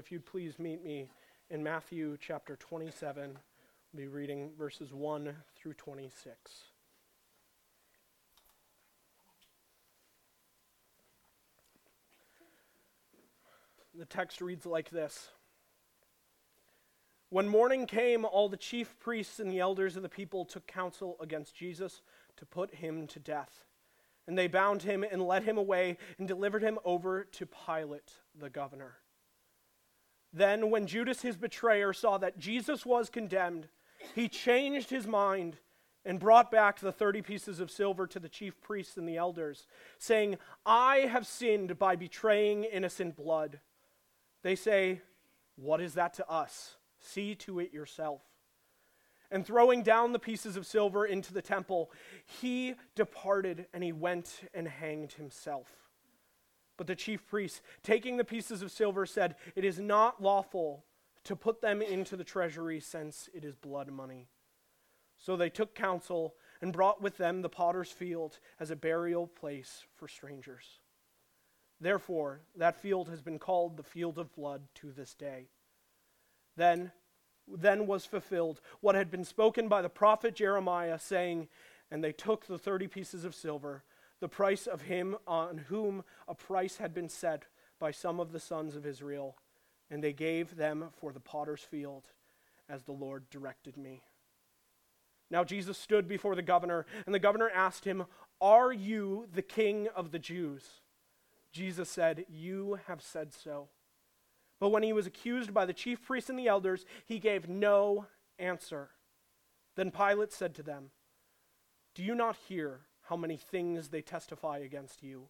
If you'd please meet me in Matthew chapter 27, we'll be reading verses 1 through 26. The text reads like this When morning came, all the chief priests and the elders of the people took counsel against Jesus to put him to death. And they bound him and led him away and delivered him over to Pilate, the governor. Then, when Judas his betrayer saw that Jesus was condemned, he changed his mind and brought back the 30 pieces of silver to the chief priests and the elders, saying, I have sinned by betraying innocent blood. They say, What is that to us? See to it yourself. And throwing down the pieces of silver into the temple, he departed and he went and hanged himself. But the chief priests, taking the pieces of silver, said, It is not lawful to put them into the treasury, since it is blood money. So they took counsel and brought with them the potter's field as a burial place for strangers. Therefore, that field has been called the field of blood to this day. Then, then was fulfilled what had been spoken by the prophet Jeremiah, saying, And they took the thirty pieces of silver the price of him on whom a price had been set by some of the sons of Israel, and they gave them for the potter's field, as the Lord directed me. Now Jesus stood before the governor, and the governor asked him, Are you the king of the Jews? Jesus said, You have said so. But when he was accused by the chief priests and the elders, he gave no answer. Then Pilate said to them, Do you not hear? How many things they testify against you.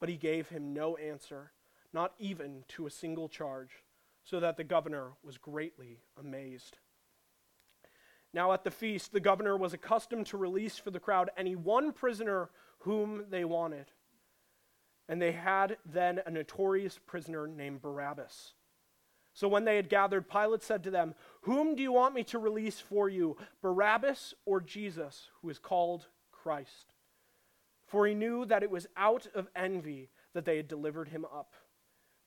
But he gave him no answer, not even to a single charge, so that the governor was greatly amazed. Now at the feast, the governor was accustomed to release for the crowd any one prisoner whom they wanted. And they had then a notorious prisoner named Barabbas. So when they had gathered, Pilate said to them, Whom do you want me to release for you, Barabbas or Jesus, who is called Christ. For he knew that it was out of envy that they had delivered him up.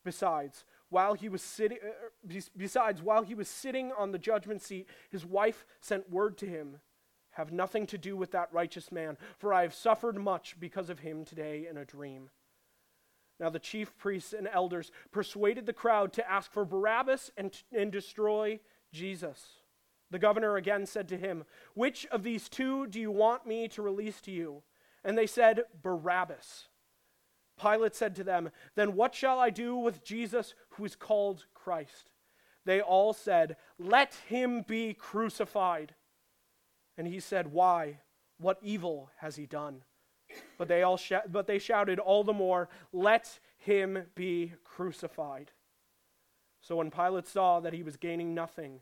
Besides, while he was sitting uh, uh besides while he was sitting on the judgment seat, his wife sent word to him, "Have nothing to do with that righteous man, for I have suffered much because of him today in a dream." Now the chief priests and elders persuaded the crowd to ask for Barabbas and, and destroy Jesus. The governor again said to him, Which of these two do you want me to release to you? And they said, Barabbas. Pilate said to them, Then what shall I do with Jesus who is called Christ? They all said, Let him be crucified. And he said, Why? What evil has he done? But they, all sh- but they shouted all the more, Let him be crucified. So when Pilate saw that he was gaining nothing,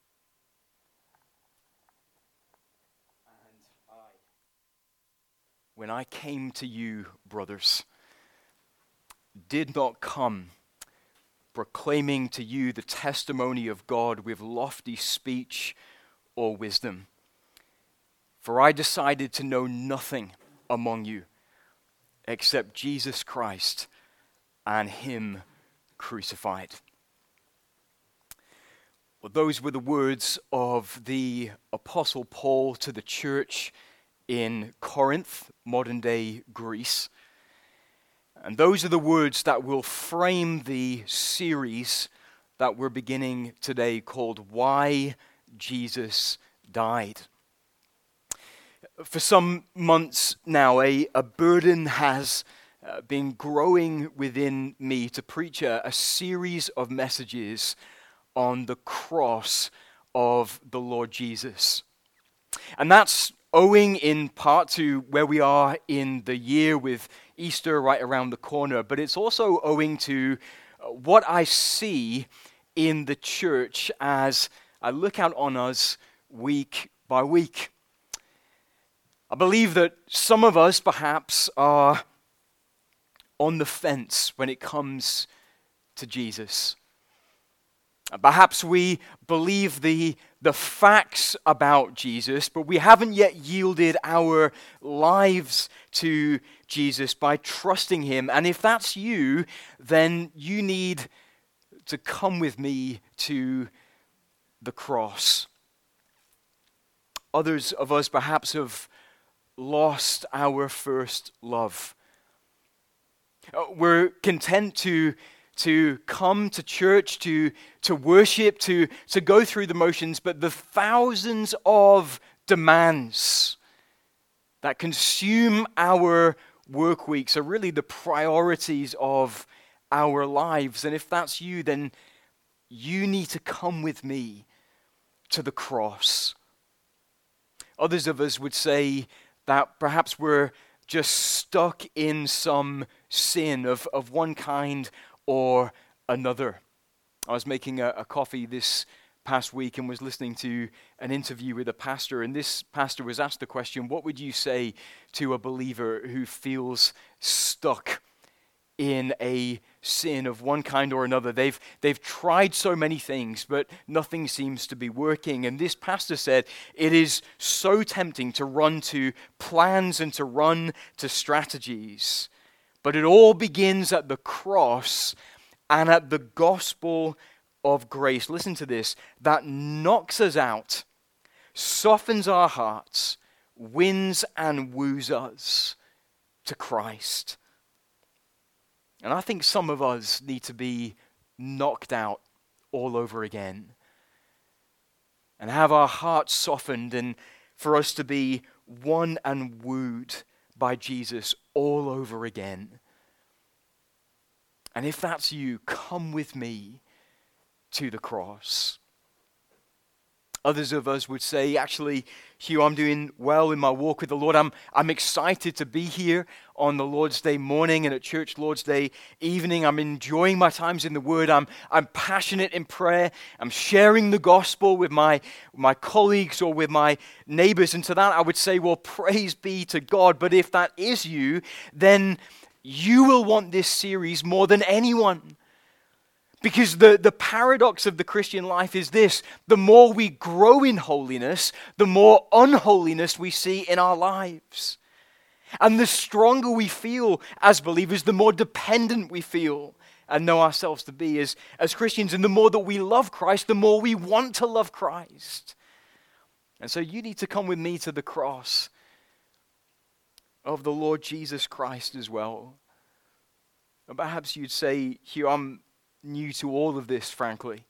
When I came to you, brothers, did not come proclaiming to you the testimony of God with lofty speech or wisdom. For I decided to know nothing among you except Jesus Christ and Him crucified. Well, those were the words of the Apostle Paul to the church in Corinth, modern day Greece. And those are the words that will frame the series that we're beginning today called Why Jesus Died. For some months now, a, a burden has uh, been growing within me to preach a, a series of messages on the cross of the Lord Jesus. And that's owing in part to where we are in the year with Easter right around the corner, but it's also owing to uh, what I see in the church as I look out on us week by week. I believe that some of us perhaps are on the fence when it comes to Jesus. Perhaps we believe the, the facts about Jesus, but we haven't yet yielded our lives to Jesus by trusting Him. And if that's you, then you need to come with me to the cross. Others of us perhaps have lost our first love. Uh, we're content to, to come to church, to, to worship, to, to go through the motions, but the thousands of demands that consume our work weeks are really the priorities of our lives. And if that's you, then you need to come with me to the cross. Others of us would say that perhaps we're just stuck in some sin of, of one kind or another. I was making a, a coffee this past week and was listening to an interview with a pastor, and this pastor was asked the question What would you say to a believer who feels stuck in a sin of one kind or another. They've, they've tried so many things, but nothing seems to be working. And this pastor said it is so tempting to run to plans and to run to strategies. But it all begins at the cross and at the gospel of grace. Listen to this that knocks us out, softens our hearts, wins and woos us to Christ. And I think some of us need to be knocked out all over again and have our hearts softened and for us to be won and wooed by Jesus all over again. And if that's you, come with me to the cross. Others of us would say, actually, Hugh, I'm doing well in my walk with the Lord. I'm, I'm excited to be here on the Lord's Day morning and at church Lord's Day evening. I'm enjoying my times in the Word. I'm, I'm passionate in prayer. I'm sharing the gospel with my, my colleagues or with my neighbors. And to that, I would say, well, praise be to God. But if that is you, then you will want this series more than anyone because the, the paradox of the Christian life is this the more we grow in holiness, the more unholiness we see in our lives. And the stronger we feel as believers, the more dependent we feel and know ourselves to be as, as Christians. And the more that we love Christ, the more we want to love Christ. And so you need to come with me to the cross of the Lord Jesus Christ as well. And perhaps you'd say, Hugh, I'm new to all of this, frankly.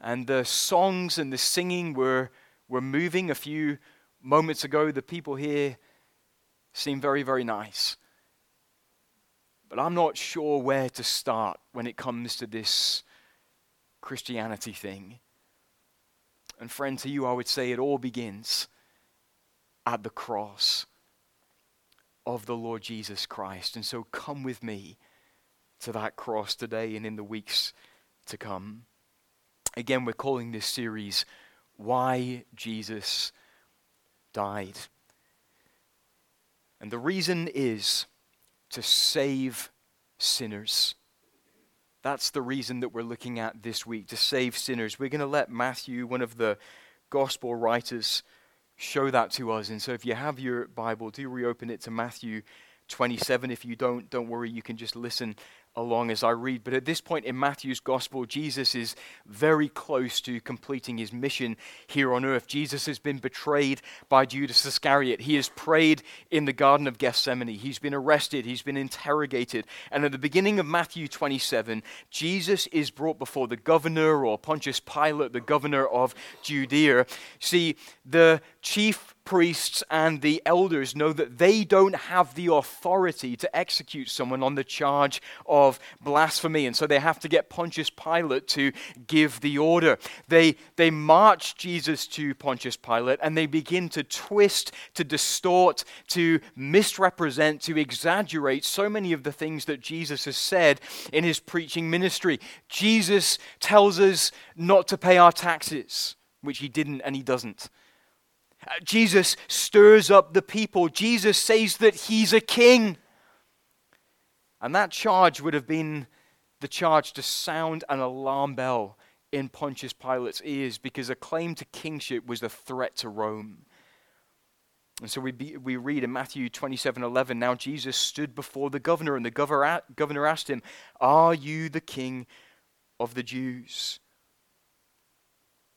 And the songs and the singing were, were moving a few moments ago. The people here seem very, very nice. But I'm not sure where to start when it comes to this Christianity thing. And, friend, to you, I would say it all begins at the cross of the Lord Jesus Christ. And so come with me to that cross today and in the weeks to come. Again, we're calling this series Why Jesus Died. And the reason is to save sinners. That's the reason that we're looking at this week, to save sinners. We're going to let Matthew, one of the gospel writers, show that to us. And so if you have your Bible, do reopen it to Matthew 27. If you don't, don't worry, you can just listen along as I read. But at this point in Matthew's gospel, Jesus is very close to completing his mission here on earth. Jesus has been betrayed by Judas Iscariot. He has prayed in the Garden of Gethsemane. He's been arrested. He's been interrogated. And at the beginning of Matthew 27, Jesus is brought before the governor or Pontius Pilate, the governor of Judea. See, the chief priests and the elders know that they don't have the authority to execute someone on the charge of blasphemy. And so they have to get Pontius Pilate to give the order. They, they march Jesus to Pontius Pilate and they begin to twist, to distort, to misrepresent, to exaggerate so many of the things that Jesus has said in his preaching ministry. Jesus tells us not to pay our taxes, which he didn't and he doesn't. Uh, Jesus stirs up the people. Jesus says that he's a king. And that charge would have been the charge to sound an alarm bell in Pontius Pilate's ears because a claim to kingship was a threat to Rome. And so we, be, we read in Matthew 27 11, now Jesus stood before the governor, and the governor, governor asked him, Are you the king of the Jews?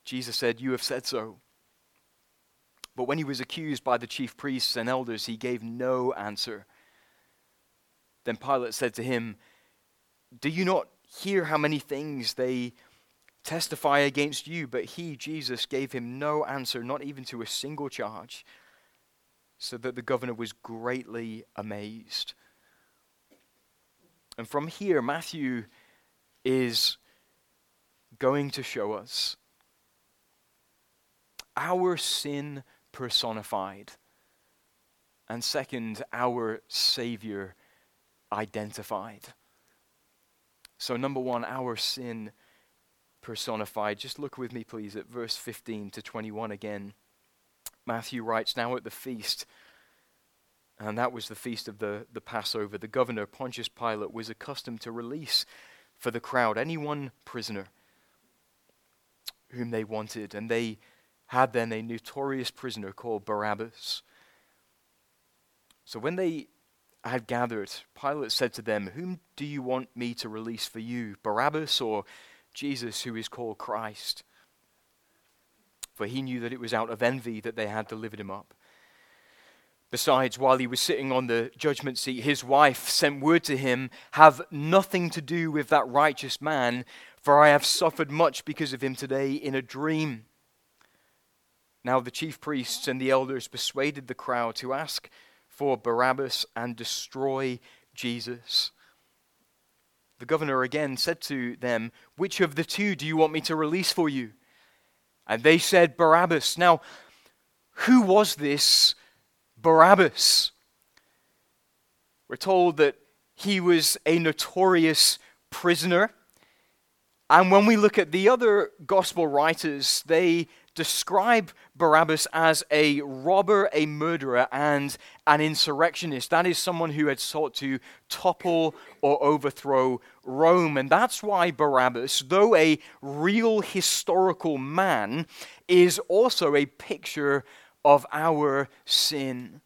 Jesus said, You have said so. But when he was accused by the chief priests and elders, he gave no answer. Then Pilate said to him, Do you not hear how many things they testify against you? But he, Jesus, gave him no answer, not even to a single charge, so that the governor was greatly amazed. And from here, Matthew is going to show us our sin personified. And second, our Savior identified. So, number one, our sin personified. Just look with me, please, at verse 15 to 21 again. Matthew writes, Now at the feast, and that was the feast of the, the Passover, the governor, Pontius Pilate, was accustomed to release for the crowd any one prisoner whom they wanted. And they had then a notorious prisoner called Barabbas. So when they had gathered, Pilate said to them, Whom do you want me to release for you, Barabbas or Jesus, who is called Christ? For he knew that it was out of envy that they had delivered him up. Besides, while he was sitting on the judgment seat, his wife sent word to him, Have nothing to do with that righteous man, for I have suffered much because of him today in a dream. Now the chief priests and the elders persuaded the crowd to ask for Barabbas and destroy Jesus. The governor again said to them, Which of the two do you want me to release for you? And they said, Barabbas. Now, who was this Barabbas? We're told that he was a notorious prisoner. And when we look at the other gospel writers, they describe Barabbas as a robber, a murderer, and an insurrectionist. That is someone who had sought to topple or overthrow Rome. And that's why Barabbas, though a real historical man, is also a picture of our sin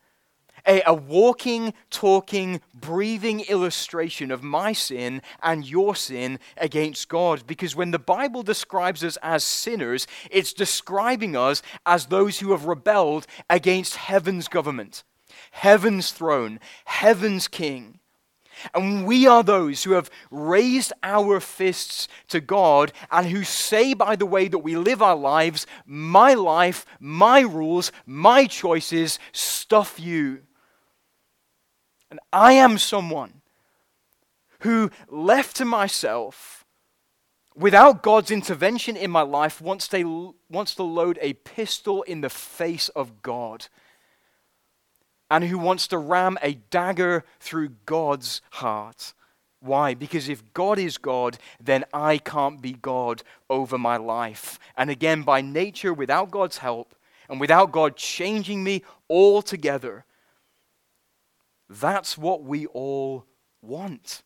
a, a walking, talking, breathing illustration of my sin and your sin against God. Because when the Bible describes us as sinners, it's describing us as those who have rebelled against heaven's government, heaven's throne, heaven's king. And we are those who have raised our fists to God and who say, by the way that we live our lives, my life, my rules, my choices, stuff you. And I am someone who, left to myself, without God's intervention in my life, wants to, wants to load a pistol in the face of God. And who wants to ram a dagger through God's heart. Why? Because if God is God, then I can't be God over my life. And again, by nature, without God's help, and without God changing me altogether, that's what we all want.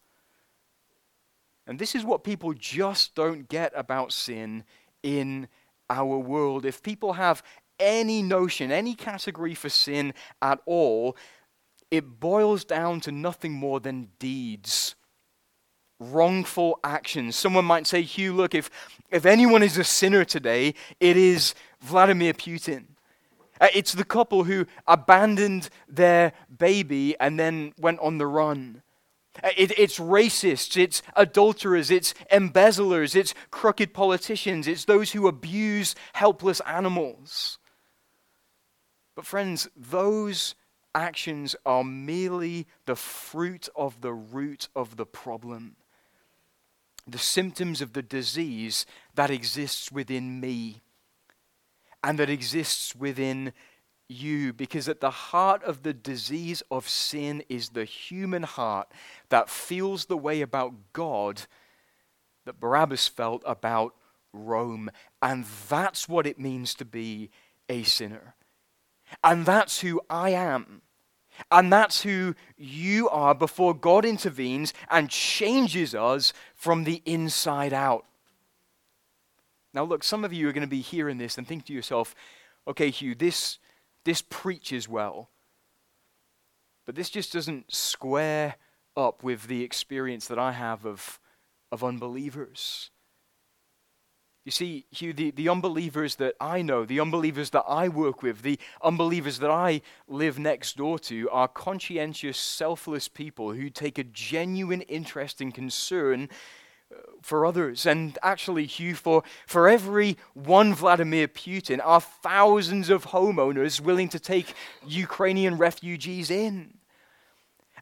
And this is what people just don't get about sin in our world. If people have any notion, any category for sin at all, it boils down to nothing more than deeds, wrongful actions. Someone might say, Hugh, look, if, if anyone is a sinner today, it is Vladimir Putin. Uh, it's the couple who abandoned their baby and then went on the run. Uh, it, it's racists, it's adulterers, it's embezzlers, it's crooked politicians, it's those who abuse helpless animals. But, friends, those actions are merely the fruit of the root of the problem, the symptoms of the disease that exists within me and that exists within you because at the heart of the disease of sin is the human heart that feels the way about God that Barabbas felt about Rome. And that's what it means to be a sinner. And that's who I am. And that's who you are before God intervenes and changes us from the inside out. Now, look, some of you are going to be hearing this and think to yourself, okay, Hugh, this, this preaches well. But this just doesn't square up with the experience that I have of, of unbelievers. You see, Hugh, the, the unbelievers that I know, the unbelievers that I work with, the unbelievers that I live next door to are conscientious, selfless people who take a genuine interest and concern for others. And actually, Hugh, for, for every one Vladimir Putin are thousands of homeowners willing to take Ukrainian refugees in.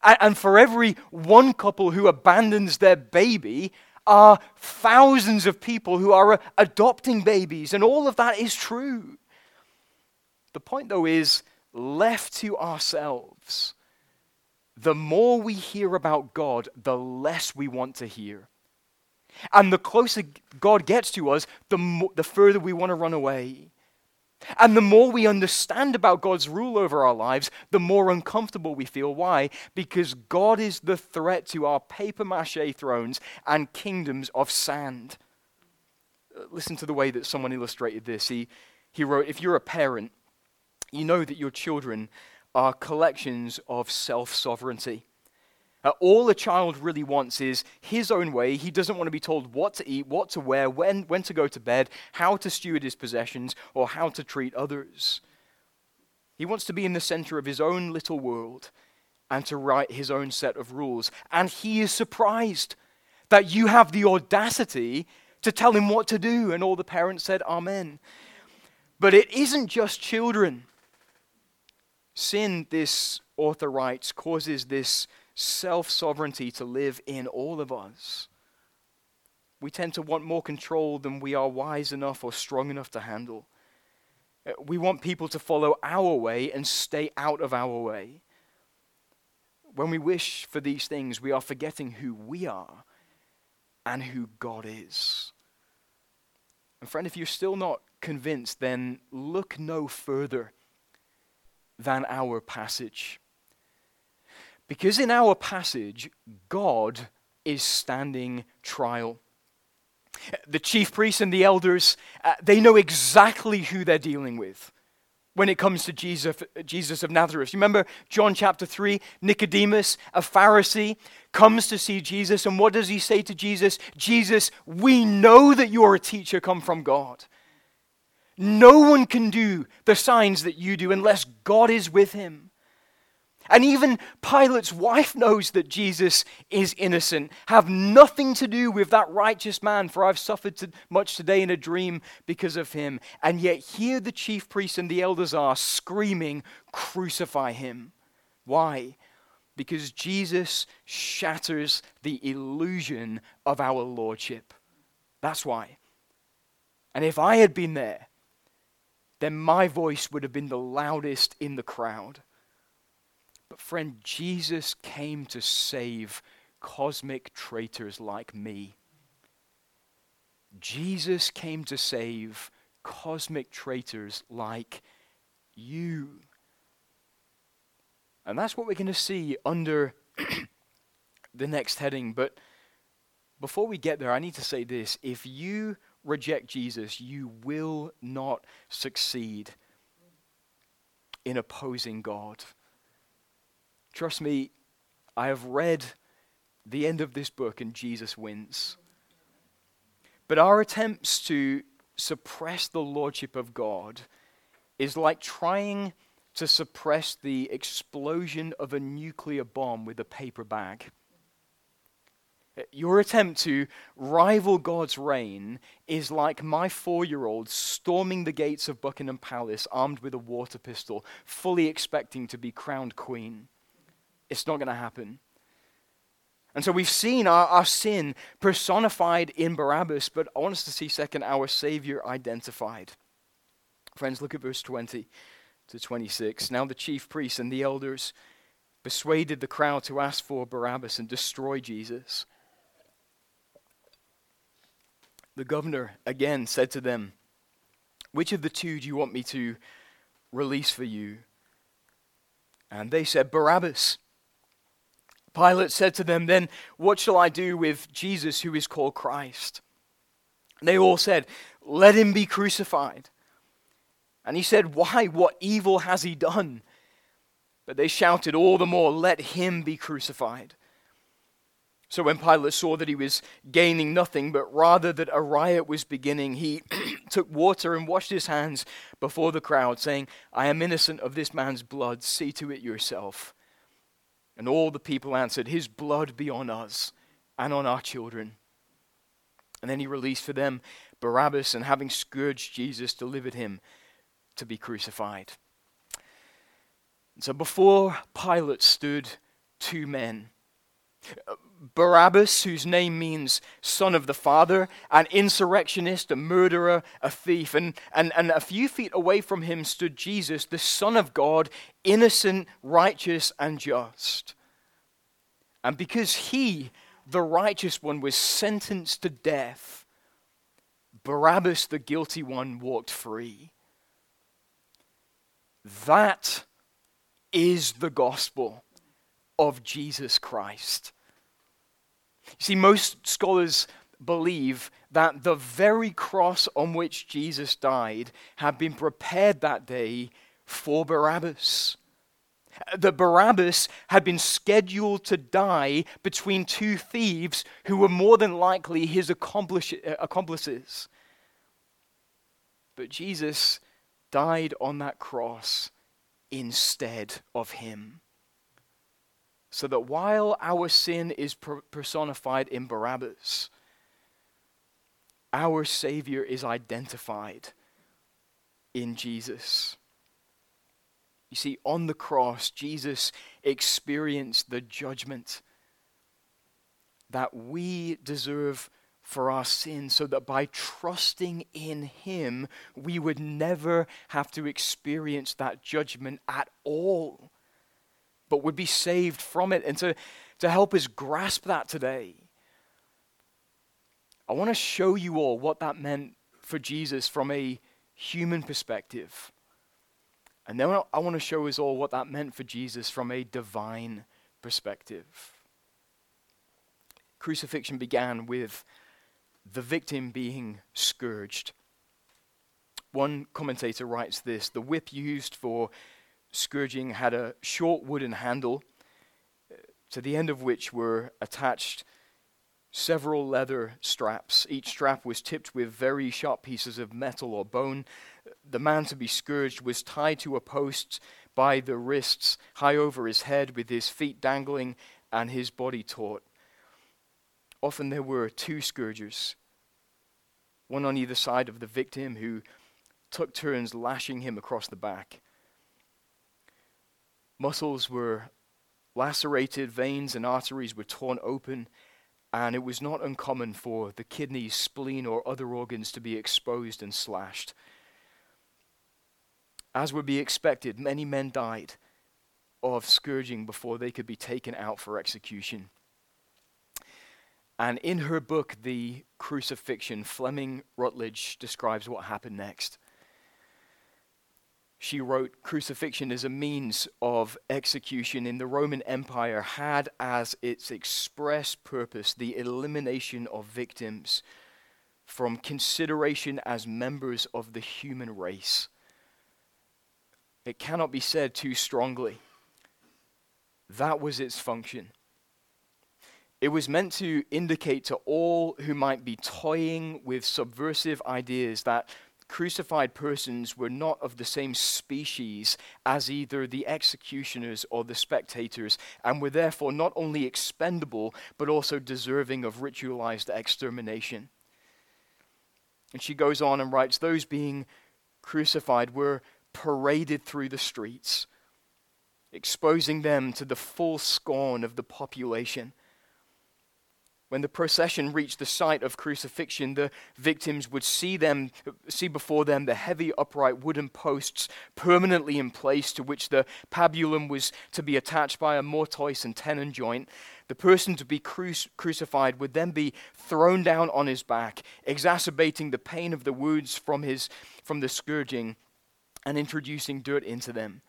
And, and for every one couple who abandons their baby, are thousands of people who are uh, adopting babies, and all of that is true. The point, though, is left to ourselves, the more we hear about God, the less we want to hear. And the closer God gets to us, the, mo- the further we want to run away. And the more we understand about God's rule over our lives, the more uncomfortable we feel. Why? Because God is the threat to our paper mache thrones and kingdoms of sand. Uh, listen to the way that someone illustrated this. He, he wrote If you're a parent, you know that your children are collections of self sovereignty. Uh, all a child really wants is his own way. He doesn't want to be told what to eat, what to wear, when, when to go to bed, how to steward his possessions, or how to treat others. He wants to be in the center of his own little world and to write his own set of rules. And he is surprised that you have the audacity to tell him what to do. And all the parents said, Amen. But it isn't just children. Sin, this author writes, causes this self sovereignty to live in all of us. We tend to want more control than we are wise enough or strong enough to handle. Uh, we want people to follow our way and stay out of our way. When we wish for these things, we are forgetting who we are and who God is. And, friend, if you're still not convinced, then look no further than our passage. Because in our passage, God is standing trial. The chief priests and the elders, uh, they know exactly who they're dealing with when it comes to Jesus, Jesus of Nazareth. You remember John chapter 3? Nicodemus, a Pharisee, comes to see Jesus, and what does he say to Jesus? Jesus, we know that you're a teacher come from God. No one can do the signs that you do unless God is with him. And even Pilate's wife knows that Jesus is innocent. Have nothing to do with that righteous man, for I've suffered much today in a dream because of him. And yet, here the chief priests and the elders are screaming, Crucify him. Why? Because Jesus shatters the illusion of our lordship. That's why. And if I had been there, then my voice would have been the loudest in the crowd. But, friend, Jesus came to save cosmic traitors like me. Jesus came to save cosmic traitors like you. And that's what we're going to see under the next heading. But before we get there, I need to say this. If you reject Jesus, you will not succeed in opposing God. Trust me, I have read the end of this book and Jesus wins. But our attempts to suppress the lordship of God is like trying to suppress the explosion of a nuclear bomb with a paper bag. Your attempt to rival God's reign is like my four year old storming the gates of Buckingham Palace armed with a water pistol, fully expecting to be crowned queen. It's not going to happen. And so we've seen our, our sin personified in Barabbas, but I want us to see, second, our Savior identified. Friends, look at verse 20 to 26. Now the chief priests and the elders persuaded the crowd to ask for Barabbas and destroy Jesus. The governor again said to them, Which of the two do you want me to release for you? And they said, Barabbas. Pilate said to them, Then what shall I do with Jesus who is called Christ? And they all said, Let him be crucified. And he said, Why? What evil has he done? But they shouted all the more, Let him be crucified. So when Pilate saw that he was gaining nothing, but rather that a riot was beginning, he took water and washed his hands before the crowd, saying, I am innocent of this man's blood. See to it yourself. And all the people answered, His blood be on us and on our children. And then he released for them Barabbas, and having scourged Jesus, delivered him to be crucified. And so before Pilate stood two men. Barabbas, whose name means son of the father, an insurrectionist, a murderer, a thief. And, and, and a few feet away from him stood Jesus, the Son of God, innocent, righteous, and just. And because he, the righteous one, was sentenced to death, Barabbas, the guilty one, walked free. That is the gospel of Jesus Christ. See, most scholars believe that the very cross on which Jesus died had been prepared that day for Barabbas. That Barabbas had been scheduled to die between two thieves who were more than likely his accomplices. But Jesus died on that cross instead of him so that while our sin is personified in Barabbas, our Savior is identified in Jesus. You see, on the cross, Jesus experienced the judgment that we deserve for our sin, so that by trusting in Him, we would never have to experience that judgment at all but would be saved from it. And to, to help us grasp that today, I want to show you all what that meant for Jesus from a human perspective. And then I want to show us all what that meant for Jesus from a divine perspective. Crucifixion began with the victim being scourged. One commentator writes this The whip used for scourging had a short wooden handle, uh, to the end of which were attached several leather straps. Each strap was tipped with very sharp pieces of metal or bone. The man to be scourged was tied to a post by the wrists, high over his head, with his feet dangling and his body taut. Often there were two scourgers, one on either side of the victim, who took turns lashing him across the back. Muscles were lacerated, veins and arteries were torn open, and it was not uncommon for the kidneys, spleen, or other organs to be exposed and slashed. As would be expected, many men died of scourging before they could be taken out for execution. And in her book, The Crucifixion, Fleming Rutledge describes what happened next she wrote, Crucifixion is a means of execution in the Roman Empire, had as its express purpose the elimination of victims from consideration as members of the human race. It cannot be said too strongly. That was its function. It was meant to indicate to all who might be toying with subversive ideas that crucified persons were not of the same species as either the executioners or the spectators, and were therefore not only expendable, but also deserving of ritualized extermination. And she goes on and writes Those being crucified were paraded through the streets, exposing them to the full scorn of the population when the procession reached the site of crucifixion, the victims would see them see before them the heavy upright wooden posts permanently in place to which the patibulum was to be attached by a mortise and tenon joint. The person to be cru- crucified would then be thrown down on his back, exacerbating the pain of the wounds from his from the scourging and introducing dirt into them.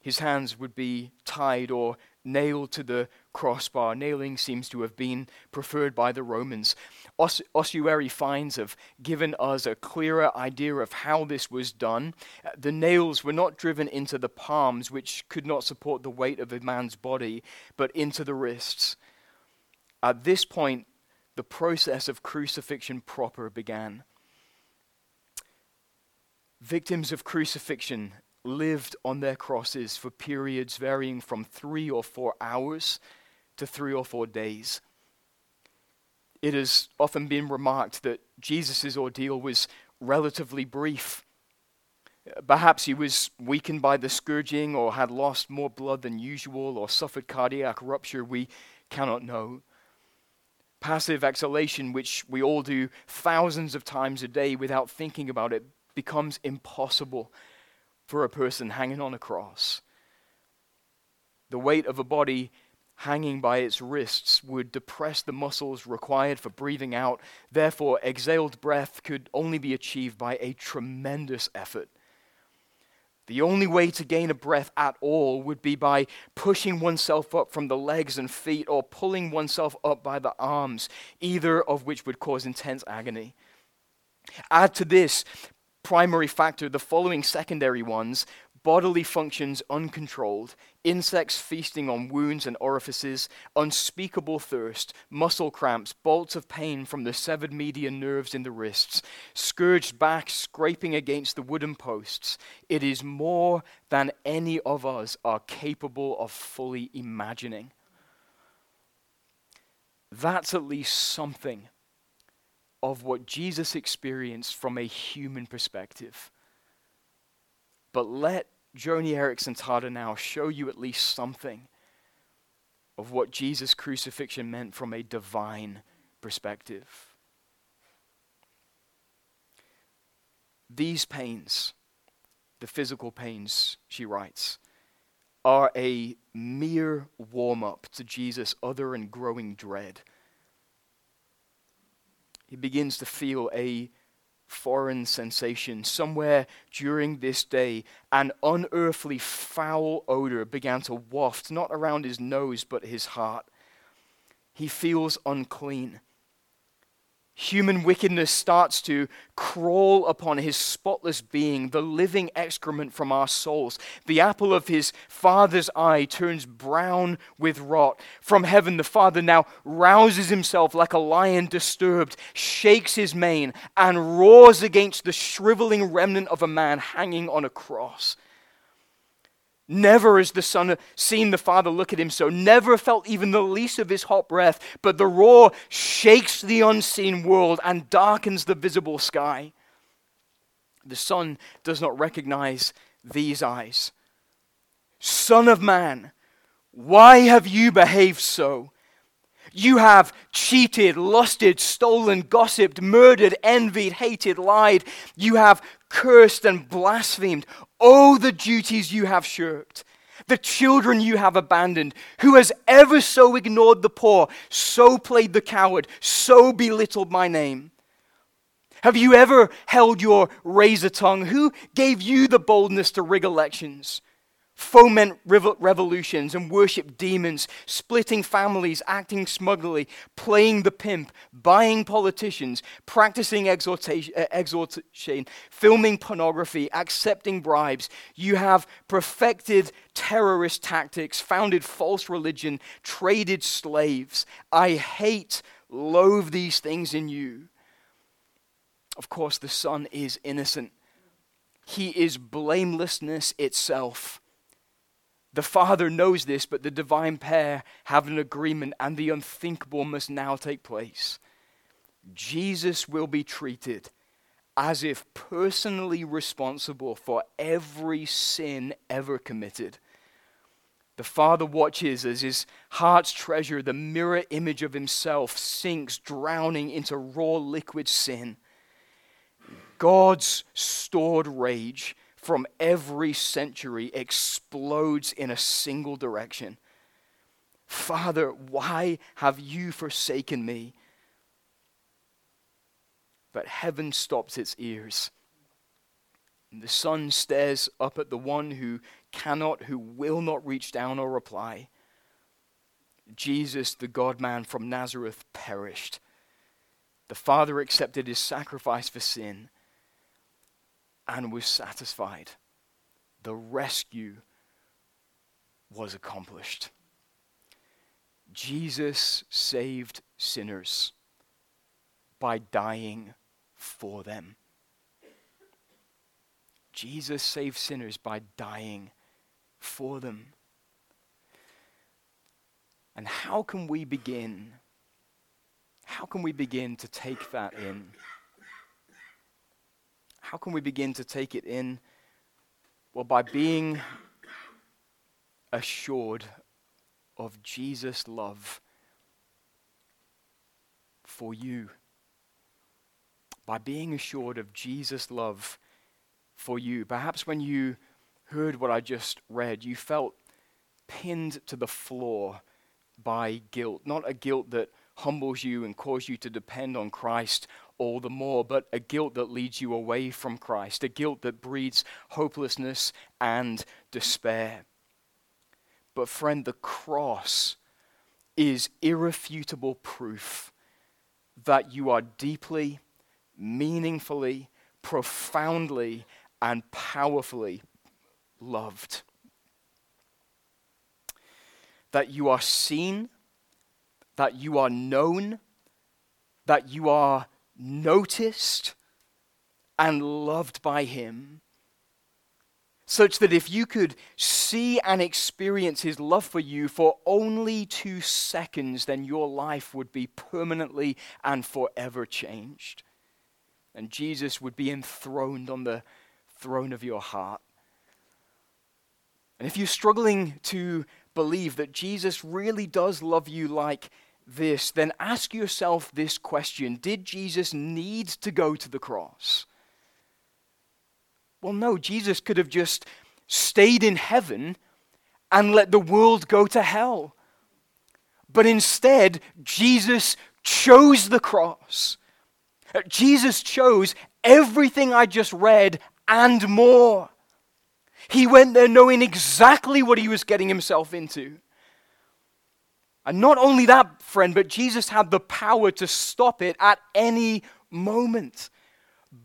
His hands would be tied or nailed to the crossbar. Nailing seems to have been preferred by the Romans. Os- ossuary finds have given us a clearer idea of how this was done. The nails were not driven into the palms, which could not support the weight of a man's body, but into the wrists. At this point, the process of crucifixion proper began. Victims of crucifixion lived on their crosses for periods varying from three or four hours to three or four days. It has often been remarked that Jesus' ordeal was relatively brief. Perhaps he was weakened by the scourging, or had lost more blood than usual, or suffered cardiac rupture. We cannot know. Passive exhalation, which we all do thousands of times a day without thinking about it, becomes impossible for a person hanging on a cross. The weight of a body hanging by its wrists would depress the muscles required for breathing out. Therefore, exhaled breath could only be achieved by a tremendous effort. The only way to gain a breath at all would be by pushing oneself up from the legs and feet or pulling oneself up by the arms, either of which would cause intense agony. Add to this primary factor the following secondary ones bodily functions uncontrolled, insects feasting on wounds and orifices, unspeakable thirst, muscle cramps, bolts of pain from the severed median nerves in the wrists, scourged back scraping against the wooden posts. It is more than any of us are capable of fully imagining. That's at least something of what Jesus experienced from a human perspective. But let Joni Eareckson Tada now show you at least something of what Jesus' crucifixion meant from a divine perspective. These pains, the physical pains, she writes, are a mere warm up to Jesus' other and growing dread he begins to feel a foreign sensation. Somewhere during this day, an unearthly foul odor began to waft, not around his nose, but his heart. He feels unclean human wickedness starts to crawl upon his spotless being, the living excrement from our souls. The apple of his father's eye turns brown with rot. From heaven, the father now rouses himself like a lion disturbed, shakes his mane, and roars against the shriveling remnant of a man hanging on a cross. Never has the son seen the father look at him so, never felt even the least of his hot breath, but the roar shakes the unseen world and darkens the visible sky. The son does not recognize these eyes. Son of man, why have you behaved so? You have cheated, lusted, stolen, gossiped, murdered, envied, hated, lied. You have cursed and blasphemed. Oh, the duties you have shirked, the children you have abandoned. Who has ever so ignored the poor, so played the coward, so belittled my name? Have you ever held your razor tongue? Who gave you the boldness to rig elections? Foment revolutions and worship demons, splitting families, acting smugly, playing the pimp, buying politicians, practicing exhortation, uh, exhortation, filming pornography, accepting bribes. You have perfected terrorist tactics, founded false religion, traded slaves. I hate, loathe these things in you. Of course, the Son is innocent. He is blamelessness itself. The Father knows this, but the divine pair have an agreement, and the unthinkable must now take place. Jesus will be treated as if personally responsible for every sin ever committed. The Father watches as his heart's treasure, the mirror image of himself, sinks, drowning into raw liquid sin. God's stored rage from every century explodes in a single direction. Father, why have you forsaken me? But heaven stops its ears. And the sun stares up at the one who cannot, who will not reach down or reply. Jesus, the God man from Nazareth, perished. The Father accepted his sacrifice for sin and was satisfied. The rescue was accomplished. Jesus saved sinners by dying for them. Jesus saved sinners by dying for them. And how can we begin? How can we begin to take that in? How can we begin to take it in? Well, by being assured of Jesus' love for you. By being assured of Jesus' love for you. Perhaps when you heard what I just read, you felt pinned to the floor by guilt. Not a guilt that humbles you and causes you to depend on Christ all the more, but a guilt that leads you away from Christ, a guilt that breeds hopelessness and despair. But, friend, the cross is irrefutable proof that you are deeply, meaningfully, profoundly, and powerfully loved. That you are seen, that you are known, that you are noticed and loved by Him such that if you could see and experience his love for you for only two seconds, then your life would be permanently and forever changed. And Jesus would be enthroned on the throne of your heart. And if you're struggling to believe that Jesus really does love you like this, then ask yourself this question Did Jesus need to go to the cross? Well, no, Jesus could have just stayed in heaven and let the world go to hell. But instead, Jesus chose the cross. Jesus chose everything I just read and more. He went there knowing exactly what he was getting himself into. And not only that, friend, but Jesus had the power to stop it at any moment.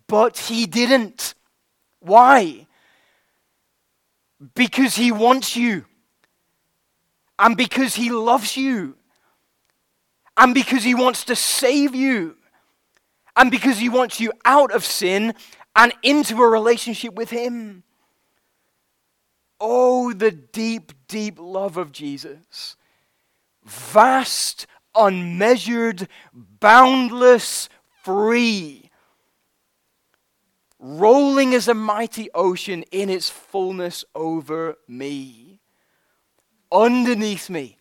But he didn't. Why? Because he wants you. And because he loves you. And because he wants to save you. And because he wants you out of sin and into a relationship with him. Oh, the deep, deep love of Jesus. Vast, unmeasured, boundless, free rolling as a mighty ocean in its fullness over me. Underneath me,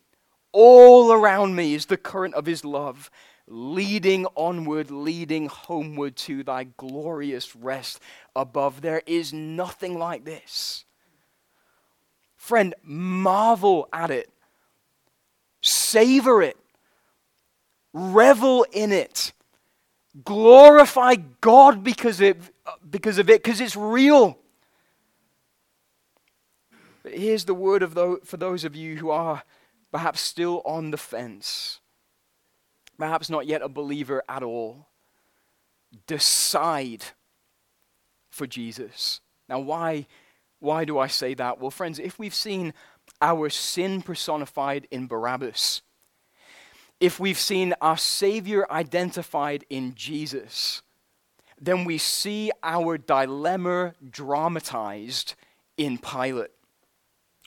all around me, is the current of his love, leading onward, leading homeward to thy glorious rest above. There is nothing like this. Friend, marvel at it, savor it, revel in it glorify God because of, because of it, because it's real. But here's the word of those, for those of you who are perhaps still on the fence, perhaps not yet a believer at all. Decide for Jesus. Now, why, why do I say that? Well, friends, if we've seen our sin personified in Barabbas, if we've seen our Savior identified in Jesus, then we see our dilemma dramatized in Pilate.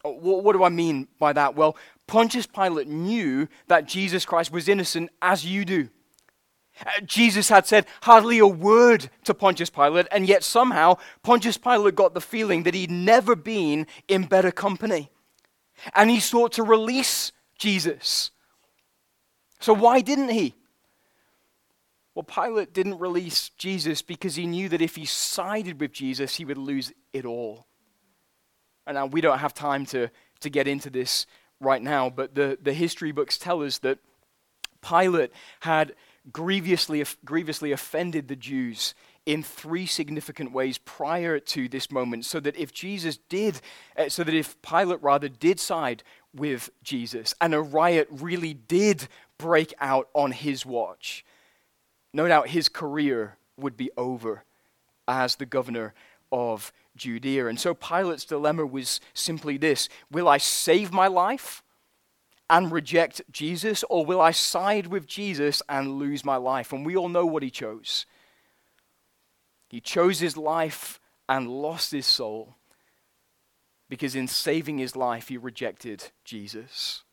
Oh, what do I mean by that? Well, Pontius Pilate knew that Jesus Christ was innocent as you do. Uh, Jesus had said hardly a word to Pontius Pilate, and yet somehow Pontius Pilate got the feeling that he'd never been in better company. And he sought to release Jesus. So, why didn't he? Well, Pilate didn't release Jesus because he knew that if he sided with Jesus, he would lose it all. And now we don't have time to, to get into this right now, but the, the history books tell us that Pilate had grievously, grievously offended the Jews in three significant ways prior to this moment so that if Jesus did, uh, so that if Pilate rather did side with Jesus and a riot really did break out on his watch, no doubt his career would be over as the governor of Judea. And so Pilate's dilemma was simply this Will I save my life and reject Jesus, or will I side with Jesus and lose my life? And we all know what he chose. He chose his life and lost his soul because in saving his life, he rejected Jesus.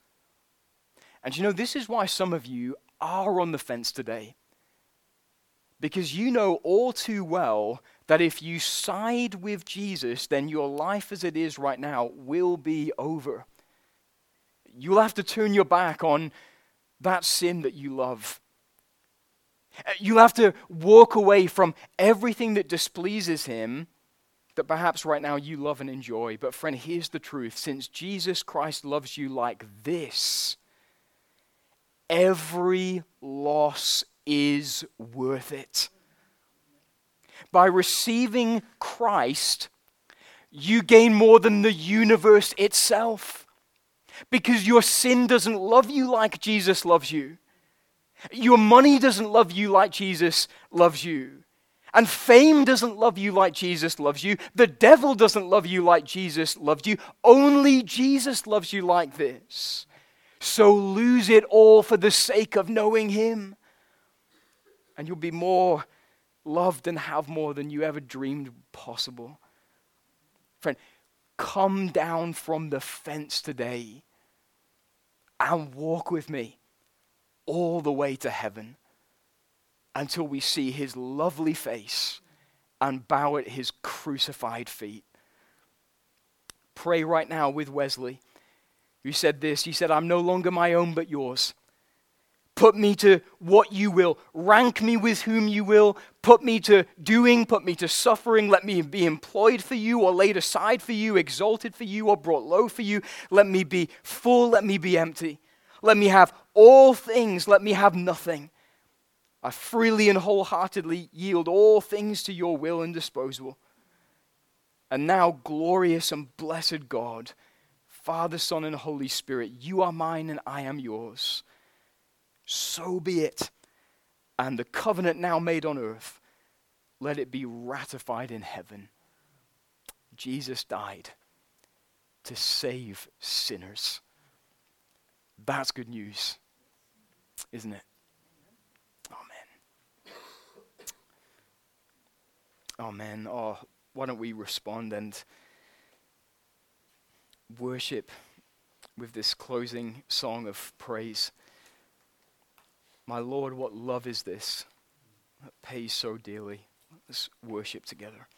And you know, this is why some of you are on the fence today. Because you know all too well that if you side with Jesus, then your life as it is right now will be over. You'll have to turn your back on that sin that you love. Uh, You'll have to walk away from everything that displeases Him that perhaps right now you love and enjoy. But, friend, here's the truth since Jesus Christ loves you like this, every loss is worth it. By receiving Christ, you gain more than the universe itself. Because your sin doesn't love you like Jesus loves you. Your money doesn't love you like Jesus loves you. And fame doesn't love you like Jesus loves you. The devil doesn't love you like Jesus loved you. Only Jesus loves you like this. So lose it all for the sake of knowing him and you'll be more loved and have more than you ever dreamed possible. Friend, come down from the fence today and walk with me all the way to heaven until we see his lovely face and bow at his crucified feet. Pray right now with Wesley, who said this. He said, I'm no longer my own but yours. Put me to what you will. Rank me with whom you will. Put me to doing, put me to suffering. Let me be employed for you or laid aside for you, exalted for you or brought low for you. Let me be full. Let me be empty. Let me have all things. Let me have nothing. I freely and wholeheartedly yield all things to your will and disposal. And now, glorious and blessed God, Father, Son, and Holy Spirit, you are mine and I am yours so be it. And the covenant now made on earth, let it be ratified in heaven. Jesus died to save sinners. That's good news, isn't it? Amen. Amen. Oh, why don't we respond and worship with this closing song of praise? My Lord, what love is this that pays so dearly? Let's worship together.